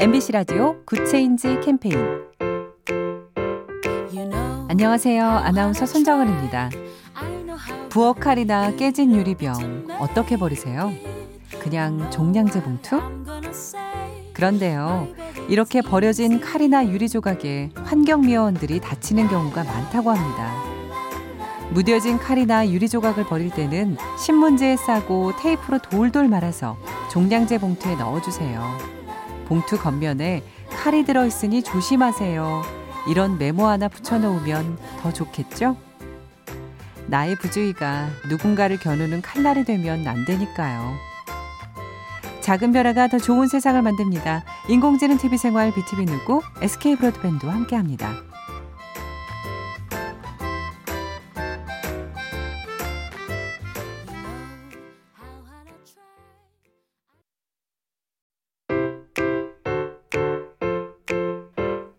MBC 라디오 Good Change 캠페인 안녕하세요. 아나운서 손정은입니다. 부엌 칼이나 깨진 유리병 어떻게 버리세요? 그냥 종량제 봉투? 그런데요. 이렇게 버려진 칼이나 유리 조각에 환경미화원들이 다치는 경우가 많다고 합니다. 무뎌진 칼이나 유리 조각을 버릴 때는 신문지에 싸고 테이프로 돌돌 말아서 종량제 봉투에 넣어주세요. 봉투 겉면에 칼이 들어있으니 조심하세요. 이런 메모 하나 붙여놓으면 더 좋겠죠? 나의 부주의가 누군가를 겨누는 칼날이 되면 안 되니까요. 작은 변화가 더 좋은 세상을 만듭니다. 인공지능 TV 생활 BTV 누구 SK 브로드밴드와 함께합니다.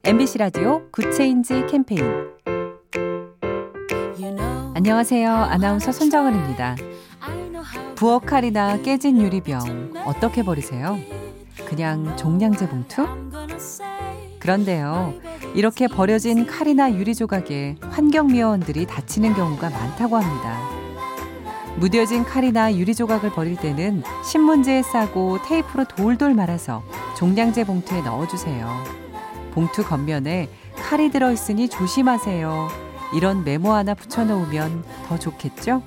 MBC 라디오 Good Change 캠페인 안녕하세요. 아나운서 손정은입니다. 부엌 칼이나 깨진 유리병 어떻게 버리세요? 그냥 종량제 봉투? 그런데요. 이렇게 버려진 칼이나 유리 조각에 환경미화원들이 다치는 경우가 많다고 합니다. 무뎌진 칼이나 유리 조각을 버릴 때는 신문지에 싸고 테이프로 돌돌 말아서 종량제 봉투에 넣어주세요. 봉투 겉면에 칼이 들어있으니 조심하세요. 이런 메모 하나 붙여놓으면 더 좋겠죠?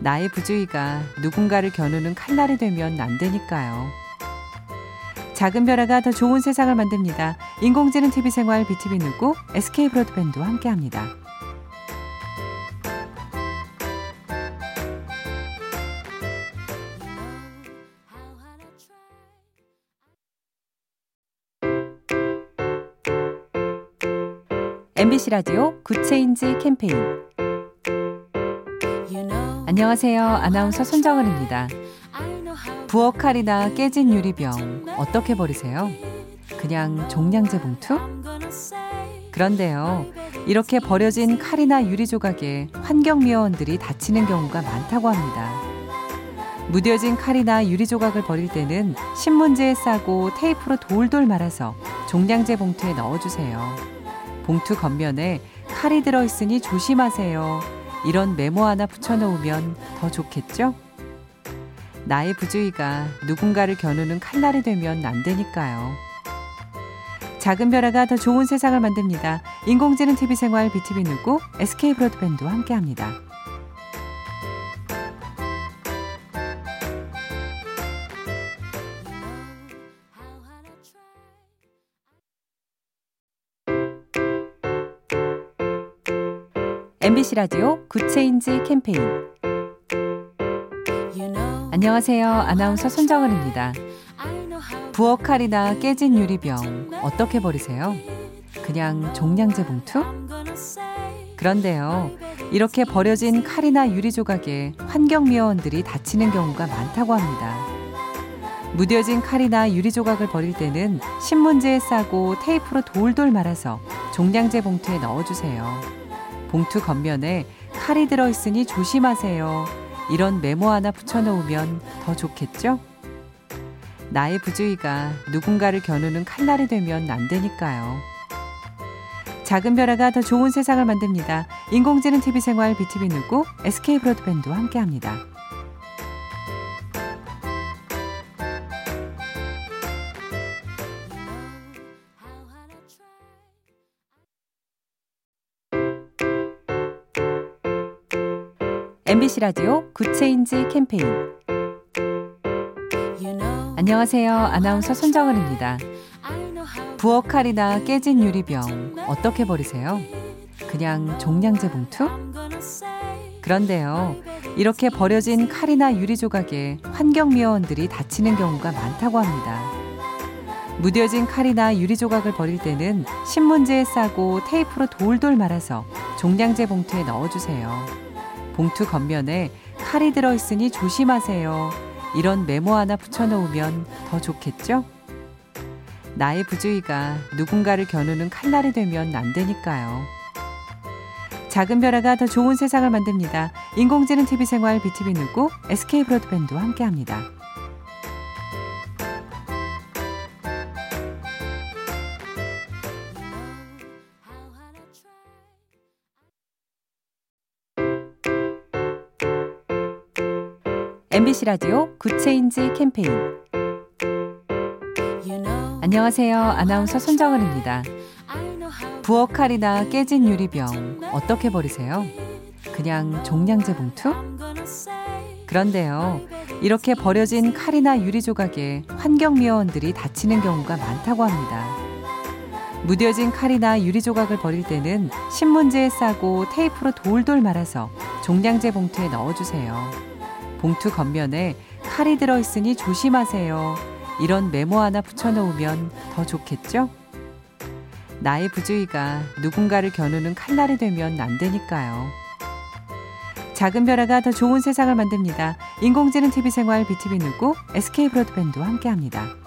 나의 부주의가 누군가를 겨누는 칼날이 되면 안 되니까요. 작은 변화가 더 좋은 세상을 만듭니다. 인공지능 TV 생활 BTV 누구 SK 브로드밴드와 함께합니다. MBC 라디오 Good Change 캠페인 안녕하세요. 아나운서 손정은입니다. 부엌 칼이나 깨진 유리병 어떻게 버리세요? 그냥 종량제 봉투? 그런데요. 이렇게 버려진 칼이나 유리 조각에 환경미화원들이 다치는 경우가 많다고 합니다. 무뎌진 칼이나 유리 조각을 버릴 때는 신문지에 싸고 테이프로 돌돌 말아서 종량제 봉투에 넣어주세요. 봉투 겉면에 칼이 들어있으니 조심하세요. 이런 메모 하나 붙여놓으면 더 좋겠죠? 나의 부주의가 누군가를 겨누는 칼날이 되면 안 되니까요. 작은 변화가 더 좋은 세상을 만듭니다. 인공지능 TV 생활 BTV 누구 SK 브로드밴드와 함께합니다. MBC 라디오 Good Change 캠페인 안녕하세요. 아나운서 손정은입니다. 부엌 칼이나 깨진 유리병 어떻게 버리세요? 그냥 종량제 봉투? 그런데요. 이렇게 버려진 칼이나 유리 조각에 환경미화원들이 다치는 경우가 많다고 합니다. 무뎌진 칼이나 유리 조각을 버릴 때는 신문지에 싸고 테이프로 돌돌 말아서 종량제 봉투에 넣어주세요. 봉투 겉면에 칼이 들어있으니 조심하세요. 이런 메모 하나 붙여놓으면 더 좋겠죠? 나의 부주의가 누군가를 겨누는 칼날이 되면 안 되니까요. 작은 변화가 더 좋은 세상을 만듭니다. 인공지능 TV 생활 BTV 누구 SK 브로드밴드와 함께합니다. MBC 라디오 Good Change 캠페인 안녕하세요. 아나운서 손정은입니다. 부엌 칼이나 깨진 유리병 어떻게 버리세요? 그냥 종량제 봉투? 그런데요. 이렇게 버려진 칼이나 유리 조각에 환경미화원들이 다치는 경우가 많다고 합니다. 무뎌진 칼이나 유리 조각을 버릴 때는 신문지에 싸고 테이프로 돌돌 말아서 종량제 봉투에 넣어주세요. 봉투 겉면에 칼이 들어있으니 조심하세요. 이런 메모 하나 붙여놓으면 더 좋겠죠? 나의 부주의가 누군가를 겨누는 칼날이 되면 안 되니까요. 작은 변화가 더 좋은 세상을 만듭니다. 인공지능 TV 생활 BTV 누구 SK 브로드밴드와 함께합니다. MBC 라디오 Good Change 캠페인 안녕하세요. 아나운서 손정은입니다. 부엌 칼이나 깨진 유리병 어떻게 버리세요? 그냥 종량제 봉투? 그런데요. 이렇게 버려진 칼이나 유리 조각에 환경미화원들이 다치는 경우가 많다고 합니다. 무뎌진 칼이나 유리 조각을 버릴 때는 신문지에 싸고 테이프로 돌돌 말아서 종량제 봉투에 넣어주세요. 봉투 겉면에 칼이 들어있으니 조심하세요. 이런 메모 하나 붙여놓으면 더 좋겠죠? 나의 부주의가 누군가를 겨누는 칼날이 되면 안 되니까요. 작은 변화가 더 좋은 세상을 만듭니다. 인공지능 TV 생활 BTV 누구 SK 브로드밴드와 함께합니다.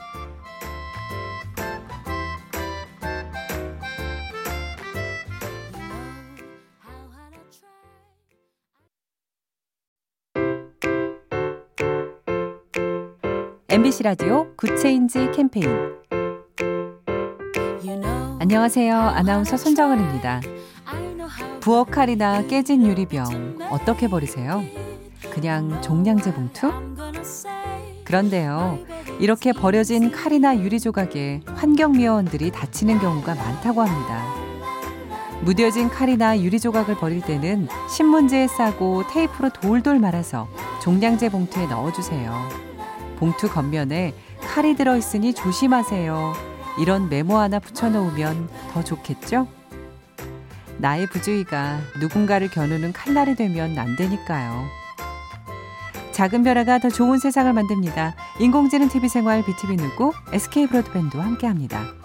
MBC 라디오 Good Change 캠페인 안녕하세요. 아나운서 손정은입니다. 부엌 칼이나 깨진 유리병 어떻게 버리세요? 그냥 종량제 봉투? 그런데요. 이렇게 버려진 칼이나 유리 조각에 환경미화원들이 다치는 경우가 많다고 합니다. 무뎌진 칼이나 유리 조각을 버릴 때는 신문지에 싸고 테이프로 돌돌 말아서 종량제 봉투에 넣어주세요. 봉투 겉면에 칼이 들어있으니 조심하세요. 이런 메모 하나 붙여놓으면 더 좋겠죠? 나의 부주의가 누군가를 겨누는 칼날이 되면 안 되니까요. 작은 변화가 더 좋은 세상을 만듭니다. 인공지능 TV 생활 BTV 누구 SK 브로드밴드와 함께합니다.